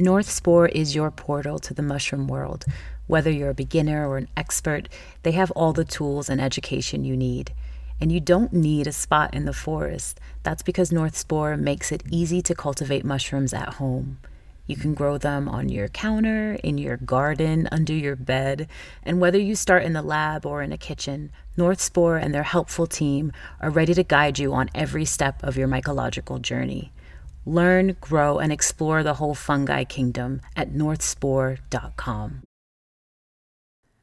North Spore is your portal to the mushroom world. Whether you're a beginner or an expert, they have all the tools and education you need. And you don't need a spot in the forest. That's because North Spore makes it easy to cultivate mushrooms at home. You can grow them on your counter, in your garden, under your bed. And whether you start in the lab or in a kitchen, North Spore and their helpful team are ready to guide you on every step of your mycological journey. Learn, grow, and explore the whole fungi kingdom at northspore.com.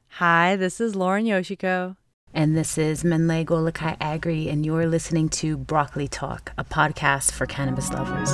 Hi, this is Lauren Yoshiko. And this is Mennlay Golokeh Aggrey, and you're listening to Broccoli Talk, a podcast for cannabis lovers.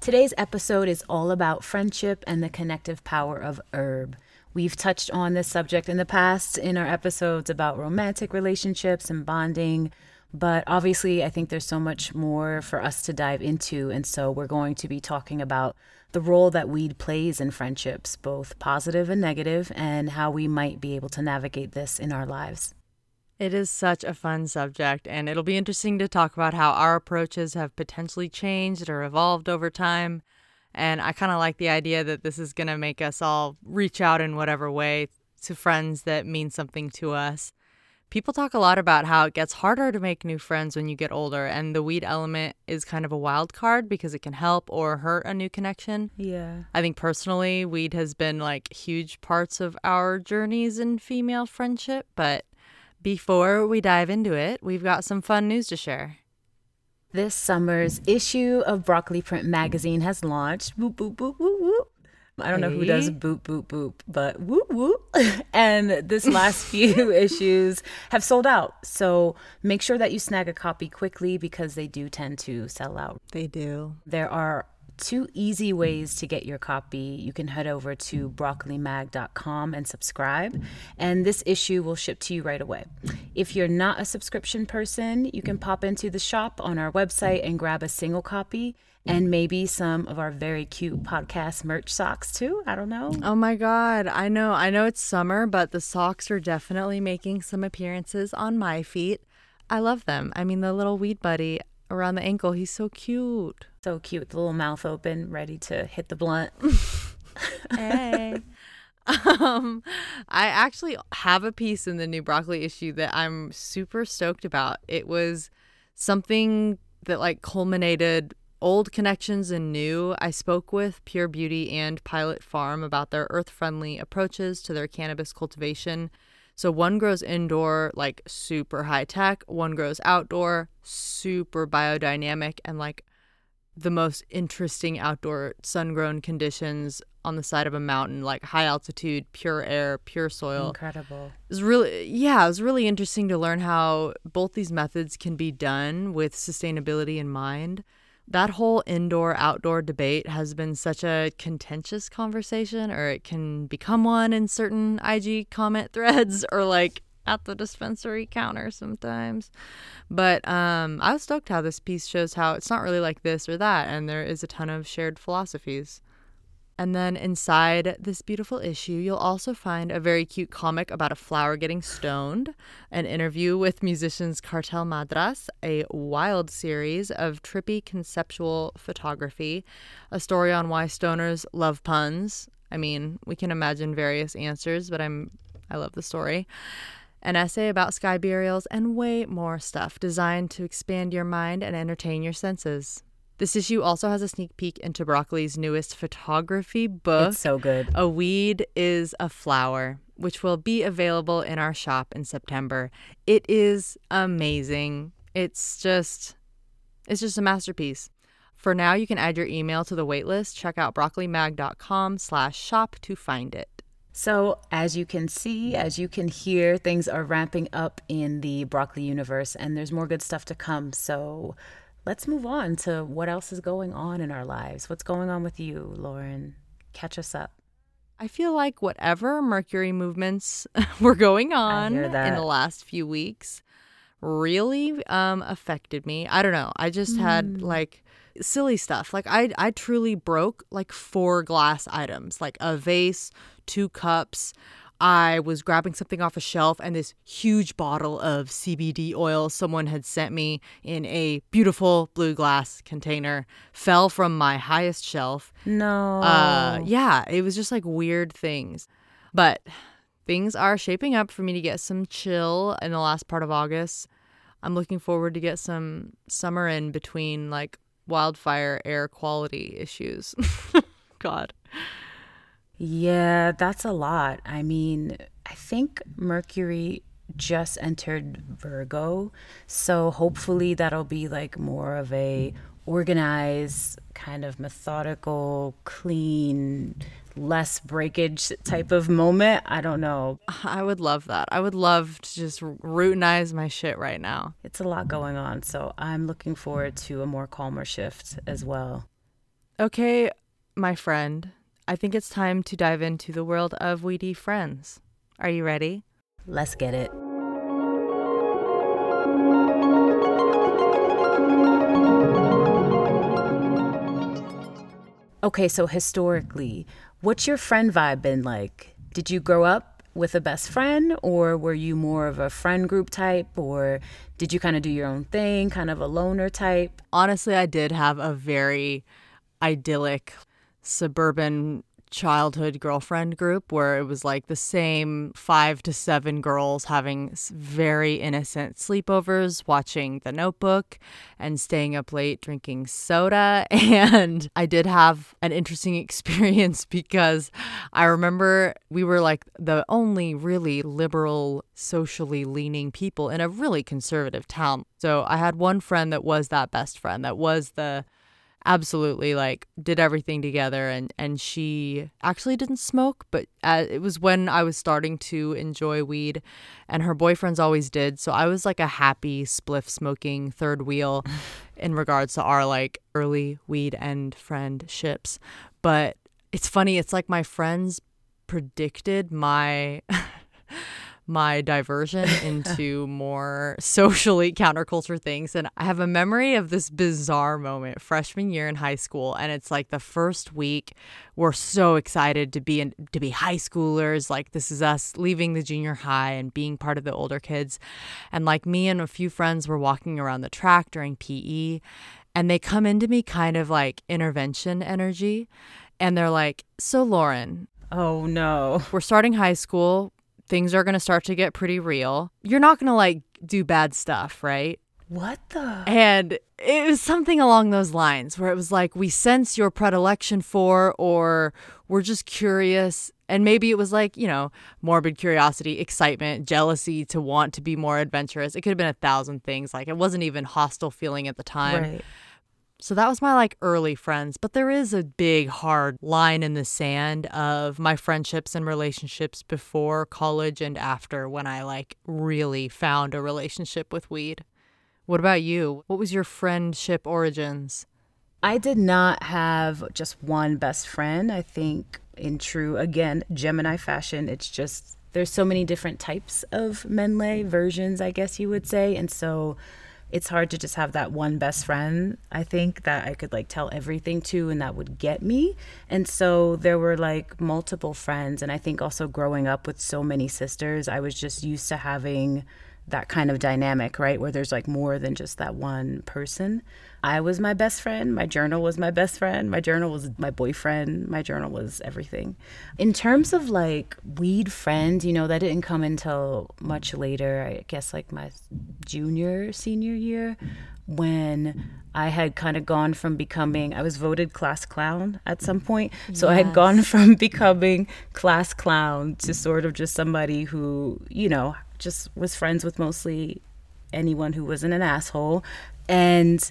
Today's episode is all about friendship and the connective power of herb. We've touched on this subject in the past in our episodes about romantic relationships and bonding, but obviously, I think there's so much more for us to dive into. And so, we're going to be talking about the role that weed plays in friendships, both positive and negative, and how we might be able to navigate this in our lives. It is such a fun subject, and it'll be interesting to talk about how our approaches have potentially changed or evolved over time. And I kind of like the idea that this is going to make us all reach out in whatever way to friends that mean something to us. People talk a lot about how it gets harder to make new friends when you get older, and the weed element is kind of a wild card because it can help or hurt a new connection. Yeah. I think personally, weed has been like huge parts of our journeys in female friendship, but before we dive into it, we've got some fun news to share. This summer's issue of Broccoli Print magazine has launched. Boop, boop, boop, boop, boop. I don't know who does boop, boop, boop, but whoop, whoop. and this last few issues have sold out. So make sure that you snag a copy quickly because they do tend to sell out. They do. There are two easy ways to get your copy. You can head over to broccolimag.com and subscribe, and this issue will ship to you right away. If you're not a subscription person, you can pop into the shop on our website and grab a single copy and maybe some of our very cute podcast merch socks too. I don't know. Oh my god, I know. I know it's summer, but the socks are definitely making some appearances on my feet. I love them. I mean, the little weed buddy around the ankle, he's so cute. So cute, the little mouth open, ready to hit the blunt. hey. Um, I actually have a piece in the new broccoli issue that I'm super stoked about. It was something that like culminated old connections and new. I spoke with Pure Beauty and Pilot Farm about their earth friendly approaches to their cannabis cultivation. So one grows indoor, like super high tech, one grows outdoor, super biodynamic, and like the most interesting outdoor sun grown conditions on the side of a mountain, like high altitude, pure air, pure soil. Incredible. It was really, yeah, it was really interesting to learn how both these methods can be done with sustainability in mind. That whole indoor outdoor debate has been such a contentious conversation, or it can become one in certain IG comment threads, or like at the dispensary counter sometimes. But um, I was stoked how this piece shows how it's not really like this or that, and there is a ton of shared philosophies. And then inside this beautiful issue, you'll also find a very cute comic about a flower getting stoned, an interview with musicians Cartel Madras, a wild series of trippy conceptual photography, a story on why stoners love puns. I mean, we can imagine various answers, but I'm I love the story. An essay about sky burials and way more stuff designed to expand your mind and entertain your senses. This issue also has a sneak peek into Broccoli's newest photography book. It's so good. A Weed is a Flower, which will be available in our shop in September. It is amazing. It's just it's just a masterpiece. For now, you can add your email to the waitlist. Check out broccolimag.com slash shop to find it. So, as you can see, as you can hear, things are ramping up in the broccoli universe, and there's more good stuff to come. So, let's move on to what else is going on in our lives. What's going on with you, Lauren? Catch us up. I feel like whatever Mercury movements were going on in the last few weeks really um affected me. I don't know. I just had like silly stuff. Like I I truly broke like four glass items, like a vase, two cups. I was grabbing something off a shelf and this huge bottle of CBD oil someone had sent me in a beautiful blue glass container fell from my highest shelf. No. Uh, yeah, it was just like weird things. But things are shaping up for me to get some chill in the last part of August. I'm looking forward to get some summer in between like wildfire air quality issues. God. Yeah, that's a lot. I mean, I think Mercury just entered Virgo, so hopefully that'll be like more of a organized, kind of methodical, clean, less breakage type of moment. I don't know. I would love that. I would love to just routinize my shit right now. It's a lot going on, so I'm looking forward to a more calmer shift as well. Okay, my friend, I think it's time to dive into the world of weedy friends. Are you ready? Let's get it. Okay, so historically, what's your friend vibe been like? Did you grow up with a best friend, or were you more of a friend group type, or did you kind of do your own thing, kind of a loner type? Honestly, I did have a very idyllic suburban childhood girlfriend group where it was like the same five to seven girls having very innocent sleepovers, watching The Notebook, and staying up late drinking soda. And I did have an interesting experience because I remember we were like the only really liberal, socially leaning people in a really conservative town. So I had one friend that was that best friend, that was the absolutely like did everything together and and she actually didn't smoke but uh, it was when I was starting to enjoy weed and her boyfriends always did so I was like a happy spliff smoking third wheel in regards to our like early weed and friendships. But it's funny it's like my friends predicted my my diversion into more socially counterculture things. And I have a memory of this bizarre moment freshman year in high school. And it's like the first week, we're so excited to be in, to be high schoolers. Like this is us leaving the junior high and being part of the older kids. And like me and a few friends were walking around the track during PE and they come into me kind of like intervention energy. And they're like, So, Lauren, Oh no. we're starting high school things are going to start to get pretty real. You're not going to like do bad stuff, right? What the? And it was something along those lines where it was like, we sense your predilection for, or we're just curious. And maybe it was like, you know, morbid curiosity, excitement, jealousy to want to be more adventurous. It could have been a thousand things. Like it wasn't even hostile feeling at the time. Right. So that was my like early friends, but there is a big hard line in the sand of my friendships and relationships before college and after when I like really found a relationship with weed. What about you? What was your friendship origins? I did not have just one best friend. I think in true again Gemini fashion, it's just there's so many different types of Mennlay versions, I guess you would say, and so it's hard to just have that one best friend i think that i could like tell everything to and that would get me. And so there were like multiple friends. And i think also growing up with so many sisters i was just used to having that kind of dynamic, right? Where there's like more than just that one person. I was my best friend. My journal was my best friend. My journal was my boyfriend. My journal was everything. In terms of like weed friends, you know, that didn't come until much later, I guess like my junior, senior year, when I had kind of gone from becoming, I was voted class clown at some point. So yes. I had gone from becoming class clown to sort of just somebody who, you know, just was friends with mostly anyone who wasn't an asshole. And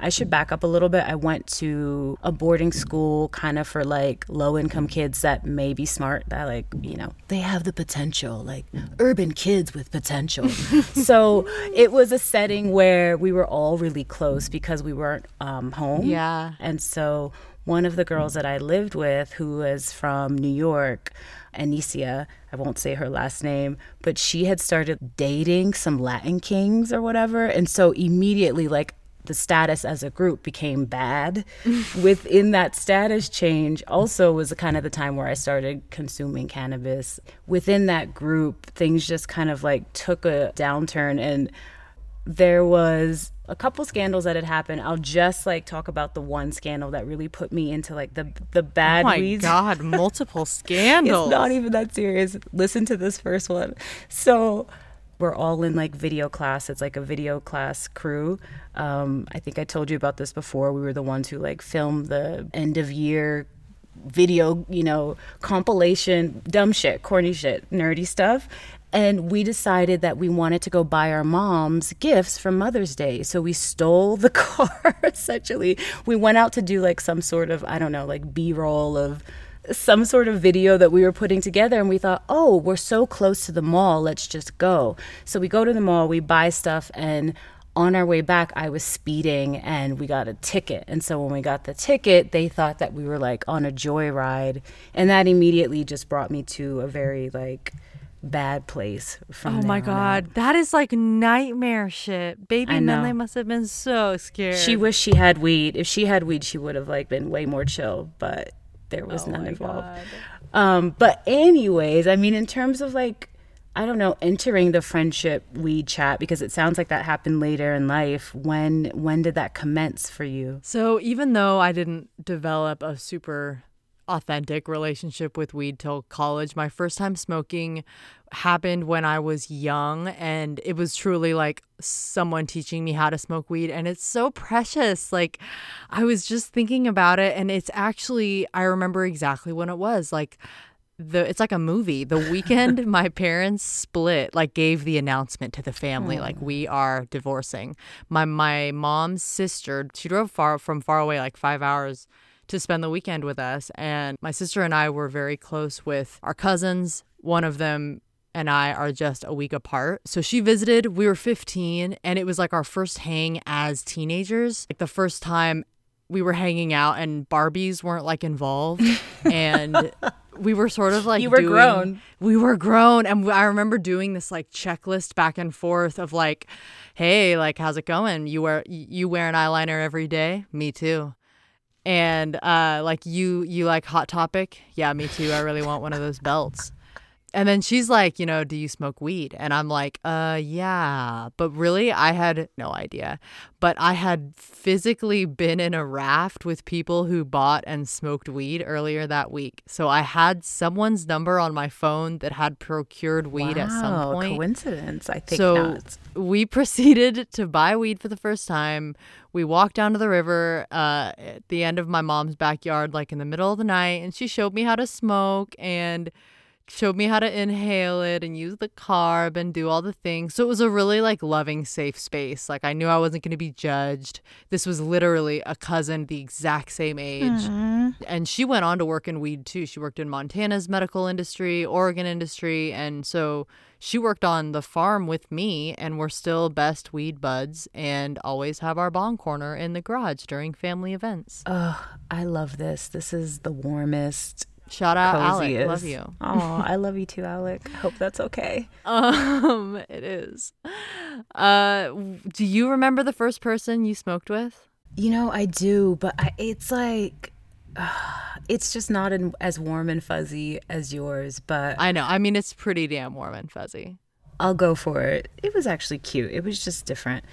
I should back up a little bit. I went to a boarding school kind of for like low income kids that may be smart, that like, you know, they have the potential, like urban kids with potential. so it was a setting where we were all really close because we weren't um, home. Yeah. And so one of the girls that I lived with, who was from New York, Anicia, I won't say her last name, but she had started dating some Latin kings or whatever. And so immediately, like, the status as a group became bad. Within that status change, also was kind of the time where I started consuming cannabis. Within that group, things just kind of like took a downturn, and there was a couple scandals that had happened. I'll just like talk about the one scandal that really put me into like the the bad oh my weeds. God, multiple scandals. it's not even that serious. Listen to this first one. So we're all in like video class. It's like a video class crew. Um, I think I told you about this before. We were the ones who like filmed the end of year video, you know, compilation, dumb shit, corny shit, nerdy stuff. And we decided that we wanted to go buy our moms gifts for Mother's Day. So we stole the car essentially. We went out to do like some sort of, I don't know, like B roll of some sort of video that we were putting together and we thought, oh, we're so close to the mall, let's just go. So we go to the mall, we buy stuff, and on our way back, I was speeding and we got a ticket. And so when we got the ticket, they thought that we were like on a joyride. And that immediately just brought me to a very like bad place from Oh my god, out. that is like nightmare shit. Baby. Mennlay must have been so scared. She wished she had weed. If she had weed, she would have like been way more chill, but there was Oh none involved. Um, but anyways, I mean, in terms of like, I don't know, entering the friendship weed chat because it sounds like that happened later in life. When when did that commence for you? So even though I didn't develop a super authentic relationship with weed till college, my first time smoking happened when I was young and it was truly like someone teaching me how to smoke weed and it's so precious. Like I was just thinking about it and it's actually I remember exactly when it was. Like the it's like a movie. The weekend my parents split, like gave the announcement to the family, like oh. we are divorcing. My my mom's sister, she drove far from far away, like five hours to spend the weekend with us. And my sister and I were very close with our cousins. One of them and I are just a week apart. So she visited, we were 15, and it was like our first hang as teenagers. Like the first time we were hanging out and Barbies weren't like involved. and we were sort of like You were doing- grown. We were grown, and I remember doing this like checklist back and forth of like, "Hey, like, how's it going? You wear you wear an eyeliner every day? Me too." And uh, like you you like Hot Topic? Yeah, me too. I really want one of those belts. And then she's like, you know, do you smoke weed? And I'm like, uh, yeah. But really, I had no idea. But I had physically been in a raft with people who bought and smoked weed earlier that week. So I had someone's number on my phone that had procured weed at some point. coincidence. I think So not. we proceeded to buy weed for the first time. We walked down to the river uh, at the end of my mom's backyard, like in the middle of the night, and she showed me how to smoke and showed me how to inhale it and use the carb and do all the things. So it was a really like loving, safe space. Like I knew I wasn't going to be judged. This was literally a cousin the exact same age. Mm-hmm. And she went on to work in weed too. She worked in Montana's medical industry, Oregon industry. And so she worked on the farm with me, and we're still best weed buds and always have our bong corner in the garage during family events. Oh, I love this. This is the warmest, Shout out, Alec. Love you. Oh, I love you too, Alec. Hope that's okay. Um, it is. Uh, do you remember the first person you smoked with? You know, I do, but I, it's like, it's just not in, as warm and fuzzy as yours, but I know. I mean, it's pretty damn warm and fuzzy. I'll go for it. It was actually cute. It was just different.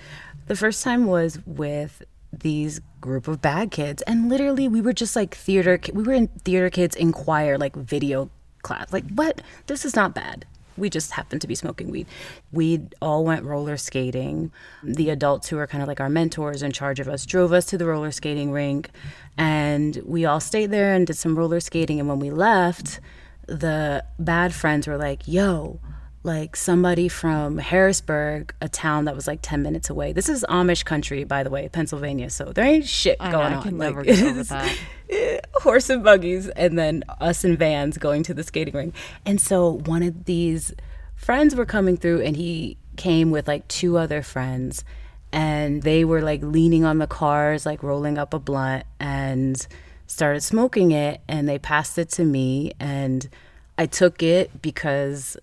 The first time was with these group of bad kids, and literally we were just like theater. We were in theater kids in choir, like video class. Like what? This is not bad. We just happened to be smoking weed. We all went roller skating. The adults who were kind of like our mentors in charge of us drove us to the roller skating rink, and we all stayed there and did some roller skating. And when we left, the bad friends were like, "Yo." Like somebody from Harrisburg, a town that was like 10 minutes away. This is Amish country, by the way, Pennsylvania. So there ain't shit I know, going I on. can Like, never get over that. horse and buggies, and then us in vans going to the skating rink. And so one of these friends were coming through, and he came with like two other friends, and they were like leaning on the cars, like rolling up a blunt, and started smoking it. And they passed it to me, and I took it because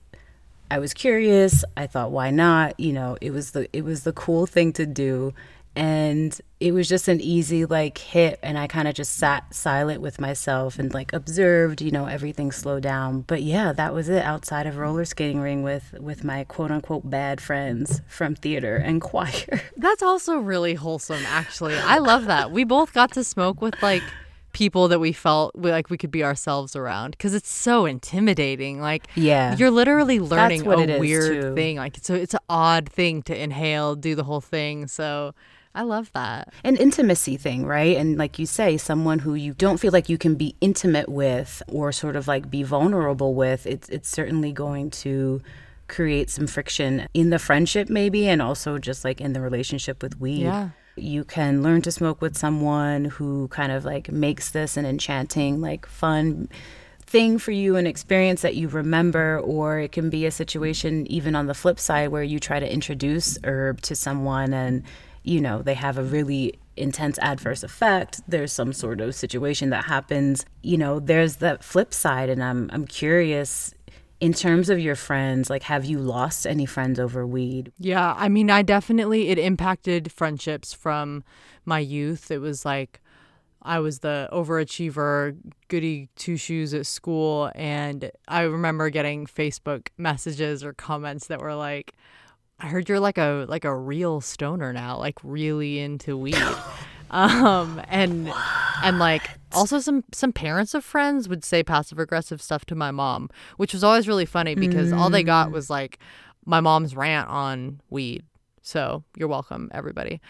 I was curious. I thought, why not? You know, it was the it was the cool thing to do. and it was just an easy like hit and i kind of just sat silent with myself and like observed you know everything slow down but yeah that was it outside of roller skating ring with with my quote unquote bad friends from theater and choir that's also really wholesome actually i love that we both got to smoke with like people that we felt like we could be ourselves around because it's so intimidating like yeah you're literally learning a weird thing like so it's an odd thing to inhale do the whole thing so I love that. An intimacy thing, right? And like you say, someone who you don't feel like you can be intimate with or sort of like be vulnerable with, it's it's certainly going to create some friction in the friendship maybe and also just like in the relationship with weed. Yeah. You can learn to smoke with someone who kind of like makes this an enchanting, like fun thing for you, an experience that you remember, or it can be a situation even on the flip side where you try to introduce herb to someone and you know, they have a really intense adverse effect. There's some sort of situation that happens. You know, there's that flip side and I'm I'm curious in terms of your friends, like have you lost any friends over weed? Yeah, I mean, I definitely it impacted friendships from my youth. It was like I was the overachiever, goody two shoes at school, and I remember getting Facebook messages or comments that were like, I heard you're like a like a real stoner now, like really into weed. um and and like also some some parents of friends would say passive aggressive stuff to my mom, which was always really funny because mm. all they got mm. was like my mom's rant on weed. So, you're welcome everybody.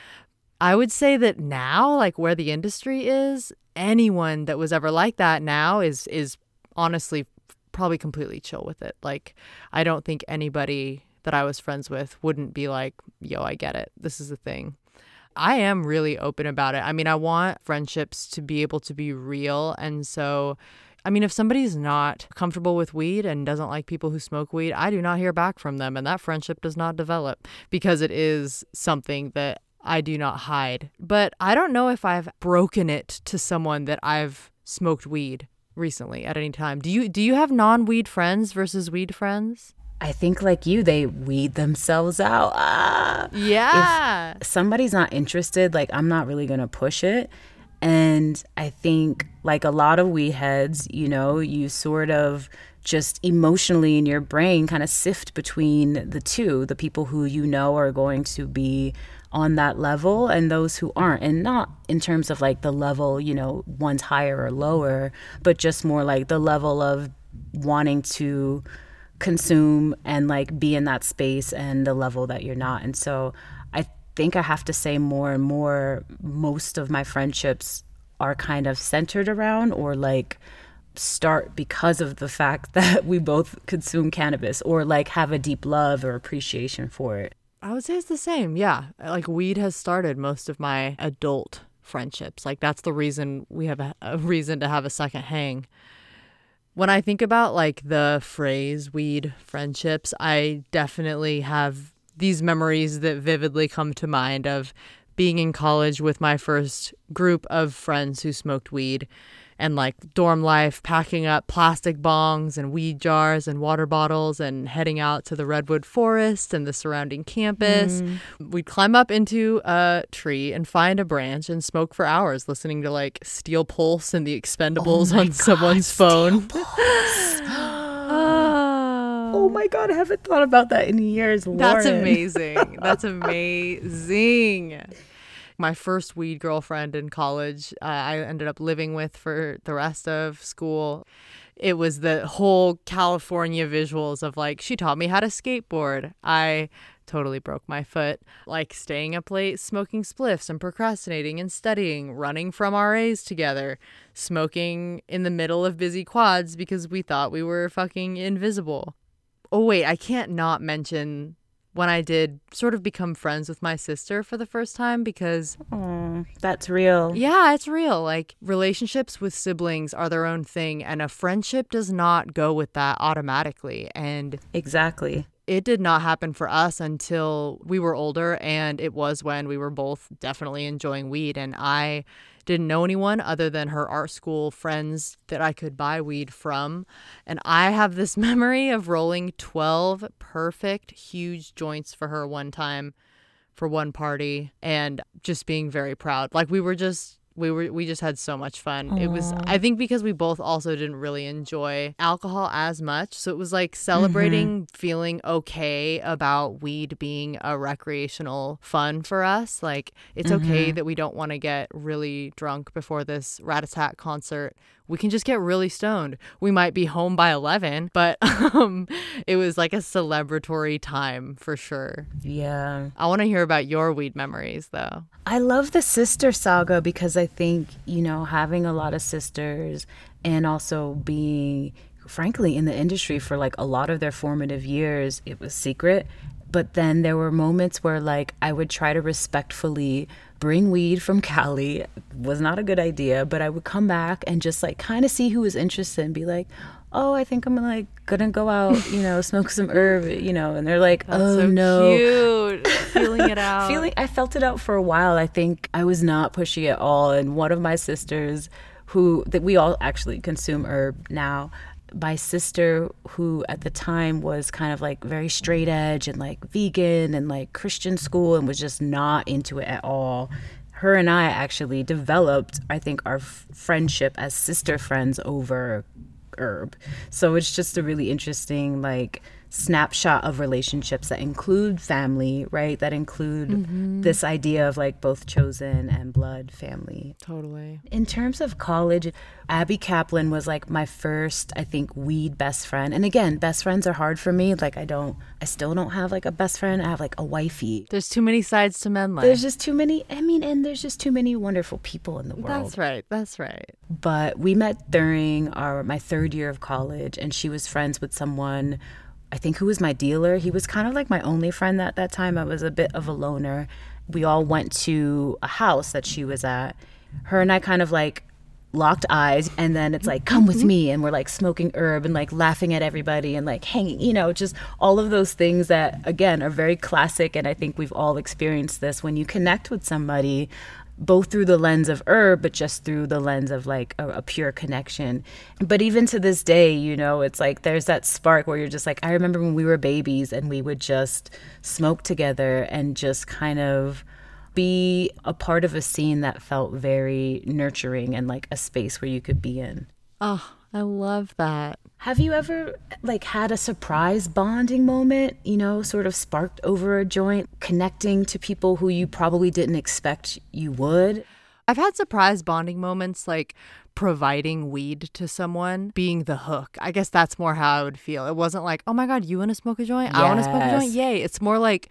I would say that now like where the industry is, anyone that was ever like that now is is honestly probably completely chill with it. Like I don't think anybody that I was friends with wouldn't be like, yo, I get it. This is a thing. I am really open about it. I mean, I want friendships to be able to be real. And so, I mean, if somebody's not comfortable with weed and doesn't like people who smoke weed, I do not hear back from them. And that friendship does not develop because it is something that I do not hide. But I don't know if I've broken it to someone that I've smoked weed recently at any time. Do you do you have non-weed friends versus weed friends? I think like you, they weed themselves out. Ah. Yeah. If somebody's not interested, like I'm not really gonna push it. And I think like a lot of we heads, you know, you sort of just emotionally in your brain kind of sift between the two, the people who you know are going to be on that level and those who aren't and not in terms of like the level you know one's higher or lower but just more like the level of wanting to consume and like be in that space and the level that you're not. And so I think I have to say more and more, most of my friendships are kind of centered around or like start because of the fact that we both consume cannabis or like have a deep love or appreciation for it. I would say it's the same. Yeah. Like weed has started most of my adult friendships. Like that's the reason we have a, a reason to have a second hang when I think about like the phrase weed friendships, I definitely have these memories that vividly come to mind of being in college with my first group of friends who smoked weed and like dorm life, packing up plastic bongs and weed jars and water bottles and heading out to the redwood forest and the surrounding campus. Mm. We'd climb up into a tree and find a branch and smoke for hours, listening to like Steel Pulse and the Expendables oh on God, someone's phone. Oh my God, I haven't thought about that in years. Lauren. That's amazing. That's amazing my first weed girlfriend in college, uh, I ended up living with for the rest of school. It was the whole California visuals of like, she taught me how to skateboard. I totally broke my foot. Like staying up late, smoking spliffs and procrastinating and studying, running from RAs together, smoking in the middle of busy quads because we thought we were fucking invisible. Oh, wait, I can't not mention when I did sort of become friends with my sister for the first time because oh, that's real. Yeah, it's real. Like relationships with siblings are their own thing and a friendship does not go with that automatically and Exactly. It did not happen for us until we were older and it was when we were both definitely enjoying weed and I didn't know anyone other than her art school friends that I could buy weed from. And I have this memory of rolling 12 perfect, huge joints for her one time for one party and just being very proud. Like we were just we were we just had so much fun. Aww. It was I think because we both also didn't really enjoy alcohol as much. So it was like celebrating mm-hmm. feeling okay about weed being a recreational fun for us. Like it's mm-hmm. okay that we don't want to get really drunk before this Ratatat concert we can just get really stoned. We might be home by 11, but um, it was like a celebratory time for sure. Yeah. I want to hear about your weed memories though. I love the sister saga because I think, you know, having a lot of sisters and also being frankly in the industry for like a lot of their formative years, it was secret. But then there were moments where like I would try to respectfully bring weed from Cali was not a good idea, but I would come back and just like kind of see who was interested and be like, "Oh, I think I'm like gonna go out, you know, smoke some herb, you know." And they're like, That's "Oh so no, cute, feeling it out." feeling, I felt it out for a while. I think I was not pushy at all, and one of my sisters, who that we all actually consume herb now my sister who at the time was kind of like very straight edge and like vegan and like christian school and was just not into it at all her and i actually developed i think our f- friendship as sister friends over herb. So it's just a really interesting like snapshot of relationships that include family, right? That include mm-hmm. this idea of like both chosen and blood family. Totally. In terms of college, Abby Kaplan was like my first, I think, weed best friend. And again, best friends are hard for me. Like I don't, I still don't have like a best friend. I have like a wifey. There's too many sides to Mennlay. There's just too many. I mean, and there's just too many wonderful people in the world. That's right. That's right. But we met during our my third year of college, and she was friends with someone I think who was my dealer. He was kind of like my only friend at that time. I was a bit of a loner. We all went to a house that she was at. Her and I kind of like locked eyes and then it's like come with me and we're like smoking herb and like laughing at everybody and like hanging you know just all of those things that again are very classic and i think we've all experienced this when you connect with somebody both through the lens of herb, but just through the lens of like a, a, pure connection. But even to this day, you know, it's like there's that spark where you're just like, I remember when we were babies and we would just smoke together and just kind of be a part of a scene that felt very nurturing and like a space where you could be in. Oh, I love that. Have you ever like had a surprise bonding moment, you know, sort of sparked over a joint, connecting to people who you probably didn't expect you would? I've had surprise bonding moments like providing weed to someone being the hook. I guess that's more how I would feel. It wasn't like, "Oh my god, you want to smoke a joint? Yes. I want to smoke a joint." Yay. It's more like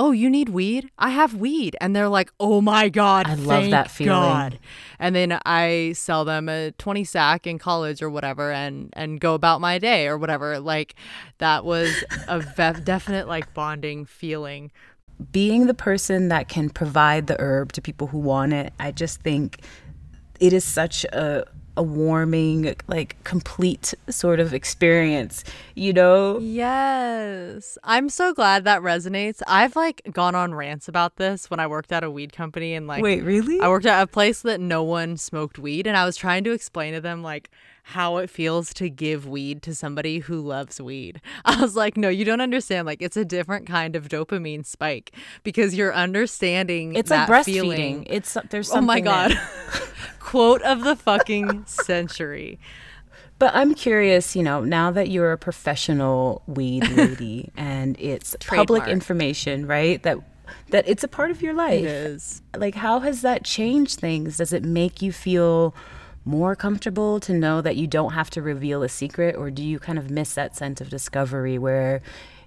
oh, you need weed? I have weed. And they're like, oh my God. I love that feeling. God. And then I sell them a 20 sack in college or whatever and, and go about my day or whatever. Like that was a ve- definite like bonding feeling. Being the person that can provide the herb to people who want it, I just think it is such a a warming, like complete sort of experience, you know? Yes. I'm so glad that resonates. I've like gone on rants about this when I worked at a weed company and like Wait, really? I worked at a place that no one smoked weed and I was trying to explain to them like how it feels to give weed to somebody who loves weed. I was like, no, you don't understand. Like, it's a different kind of dopamine spike because you're understanding. It's like breastfeeding. Feeling. It's uh, there's something. Oh my god. quote of the fucking century. But I'm curious, you know, now that you're a professional weed lady and it's Trademark. public information, right? That that it's a part of your life. It is. Like how has that changed things? Does it make you feel more comfortable to know that you don't have to reveal a secret or do you kind of miss that sense of discovery where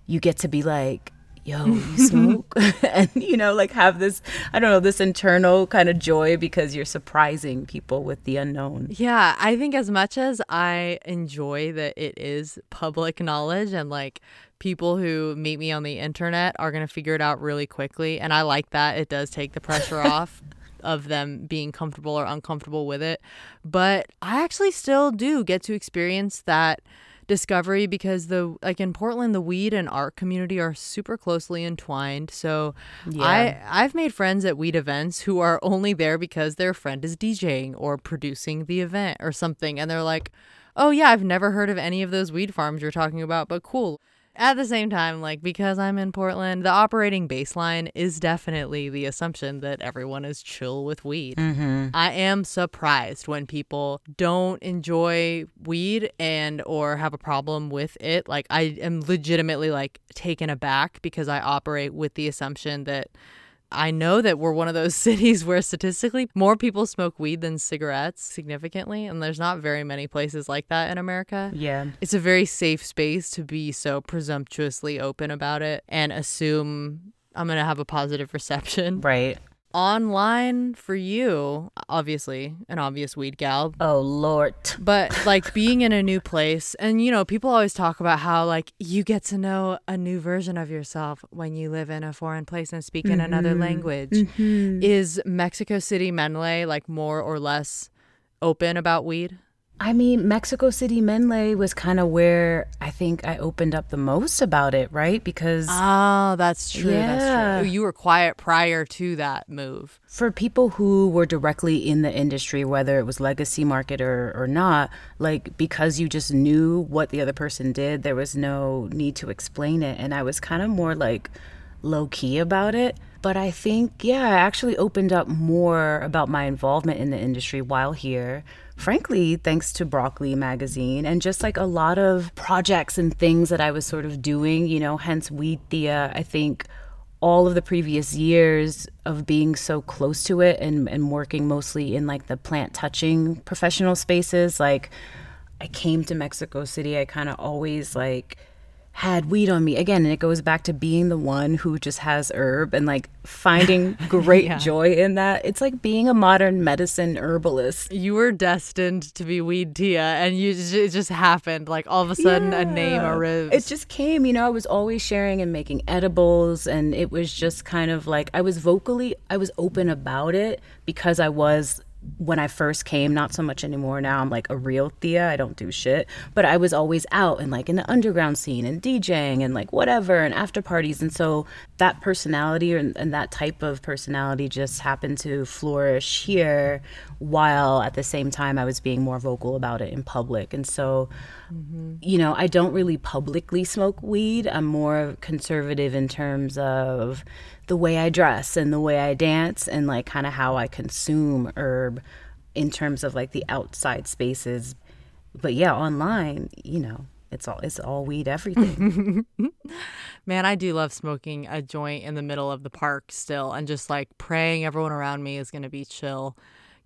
you get to be like yo, you smoke? and, you know, like have this, I don't know, this internal kind of joy because you're surprising people with the unknown. Yeah. I think as much as I enjoy that it is public knowledge and like people who meet me on the internet are going to figure it out really quickly. And I like that. It does take the pressure off of them being comfortable or uncomfortable with it. But I actually still do get to experience that discovery because the like in Portland the weed and art community are super closely entwined. So yeah. I I've made friends at weed events who are only there because their friend is DJing or producing the event or something and they're like, "Oh yeah, I've never heard of any of those weed farms you're talking about, but cool." At the same time, like because I'm in Portland, the operating baseline is definitely the assumption that everyone is chill with weed. Mm-hmm. I am surprised when people don't enjoy weed and or have a problem with it. Like I am legitimately like taken aback because I operate with the assumption that I know that we're one of those cities where statistically more people smoke weed than cigarettes significantly, and there's not very many places like that in America. Yeah. It's a very safe space to be so presumptuously open about it and assume I'm going to have a positive reception. Right. Online for you, obviously, an obvious weed gal, Oh Lord. but like being in a new place and you know people always talk about how like you get to know a new version of yourself when you live in a foreign place and speak in another mm-hmm. language. Mm-hmm. Is mexico city Mennlay like more or less open about weed I mean, Mexico City Mennlay was kind of where I think I opened up the most about it, right? Because oh that's true Yeah. that's true you were quiet prior to that move for people who were directly in the industry, whether it was legacy market or, or not, like because you just knew what the other person did, there was no need to explain it. And I was kind of more like low key about it. But I think, yeah, I actually opened up more about my involvement in the industry while here. Frankly, thanks to Broccoli magazine and just like a lot of projects and things that I was sort of doing, you know, hence Weed Tia. I think all of the previous years of being so close to it and, and working mostly in like the plant touching professional spaces like i came to mexico city i kind of always like had weed on me. Again and it goes back to being the one who just has herb and like finding great Yeah. joy in that. It's like being a modern medicine herbalist. You were destined to be weed tia and you it just happened. Like all of a sudden a name arose It just came, you know, I was always sharing and making edibles and it was just kind of like I was vocally I was open about it because I was when I first came, not so much anymore now. I'm like a real Tia. I don't do shit. But I was always out and like in the underground scene and DJing and like whatever and after parties. And so that personality and, and that type of personality just happened to flourish here while at the same time I was being more vocal about it in public. And so mm-hmm. you know, I don't really publicly smoke weed. I'm more conservative in terms of the way I dress and the way I dance and like kind of how I consume herb in terms of like the outside spaces. But yeah, online, you know, it's all it's all weed everything. Man, I do love smoking a joint in the middle of the park still and just like praying everyone around me is going to be chill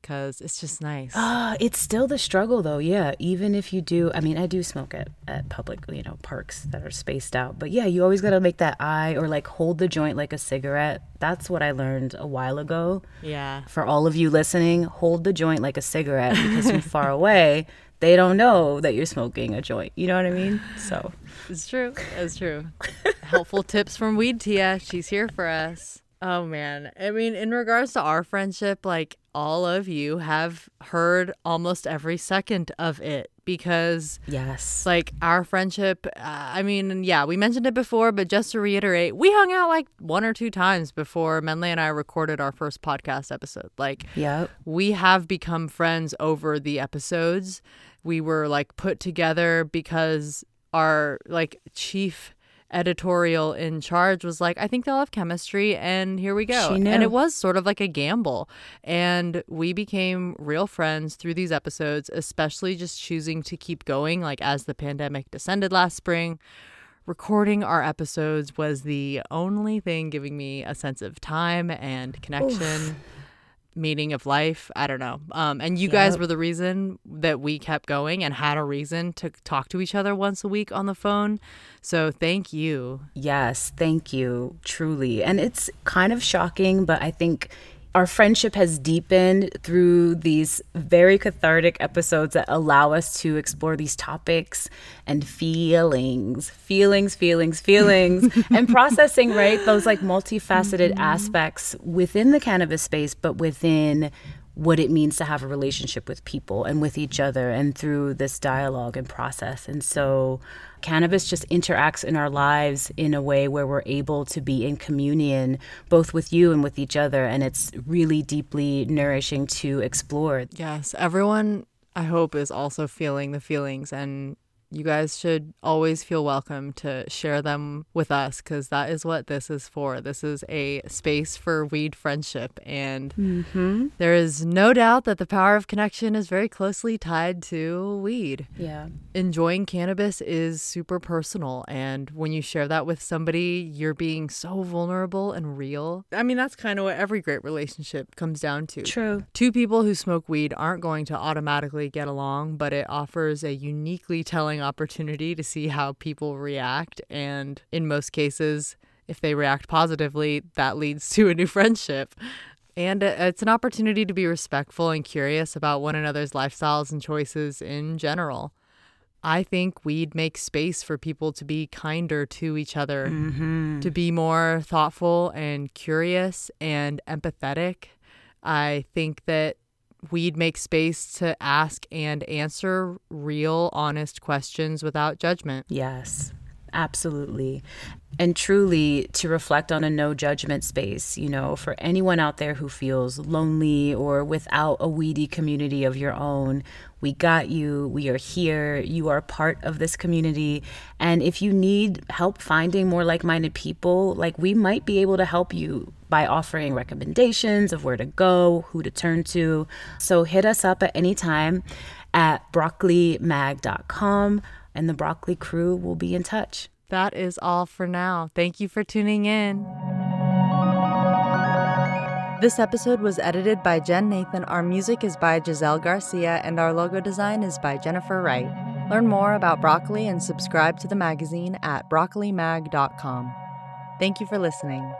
because it's just nice. Ah, it's still the struggle though. Yeah, even if you do, I mean, I do smoke at at public, you know, parks that are spaced out. But yeah, you always got to make that eye or like hold the joint like a cigarette. That's what I learned a while ago. yeah. For all of you listening, hold the joint like a cigarette because from far away, they don't know that you're smoking a joint. You know what I mean? So, It's true. It's true. Helpful tips from Weed Tia. She's here for us. Oh man. I mean, in regards to our friendship, like all of you have heard almost every second of it because yes. like our friendship uh, i mean yeah we mentioned it before but just to reiterate we hung out like one or two times before Mennlay and i recorded our first podcast episode like Yep. we have become friends over the episodes we were like put together because our like chief editorial in charge was like i think they'll have chemistry and here we go. And it was sort of like a gamble. And we became real friends through these episodes especially just choosing to keep going like as the pandemic descended last spring. Recording our episodes was the only thing giving me a sense of time and connection meaning of life i don't know. Um, and you guys were the reason that we kept going and had a reason to talk to each other once a week on the phone. So thank you. Yes, thank you, truly. And it's kind of shocking, but I think our friendship has deepened through these very cathartic episodes that allow us to explore these topics and feelings, feelings, feelings, feelings, and processing, right? Those like multifaceted mm-hmm. aspects within the cannabis space, but within what it means to have a relationship with people and with each other and through this dialogue and process. And so cannabis just interacts in our lives in a way where we're able to be in communion both with you and with each other and it's really deeply nourishing to explore. yes everyone i hope is also feeling the feelings and you guys should always feel welcome to share them with us because that is what this is for. This is a space for weed friendship. And Mm-hmm. there is no doubt that the power of connection is very closely tied to weed. Yeah. Enjoying cannabis is super personal. And when you share that with somebody, you're being so vulnerable and real. I mean, that's kind of what every great relationship comes down to. True. Two people who smoke weed aren't going to automatically get along, but it offers a uniquely telling opportunity to see how people react. And in most cases, if they react positively, that leads to a new friendship. And it's an opportunity to be respectful and curious about one another's lifestyles and choices in general. I think we'd make space for people to be kinder to each other, Mm-hmm. to be more thoughtful and curious and empathetic. I think that weed make space to ask and answer real, honest questions without judgment. Yes, absolutely. And truly to reflect on a no judgment space, you know, for anyone out there who feels lonely or without a weedy community of your own, we got you. We are here. You are part of this community. And if you need help finding more like minded people, like we might be able to help you by offering recommendations of where to go, who to turn to. So hit us up at any time at broccolimag.com and the broccoli crew will be in touch. That is all for now. Thank you for tuning in. This episode was edited by Jen Nathan. Our music is by Giselle Garcia, and our logo design is by Jennifer Wright. Learn more about broccoli and subscribe to the magazine at broccolimag.com. Thank you for listening.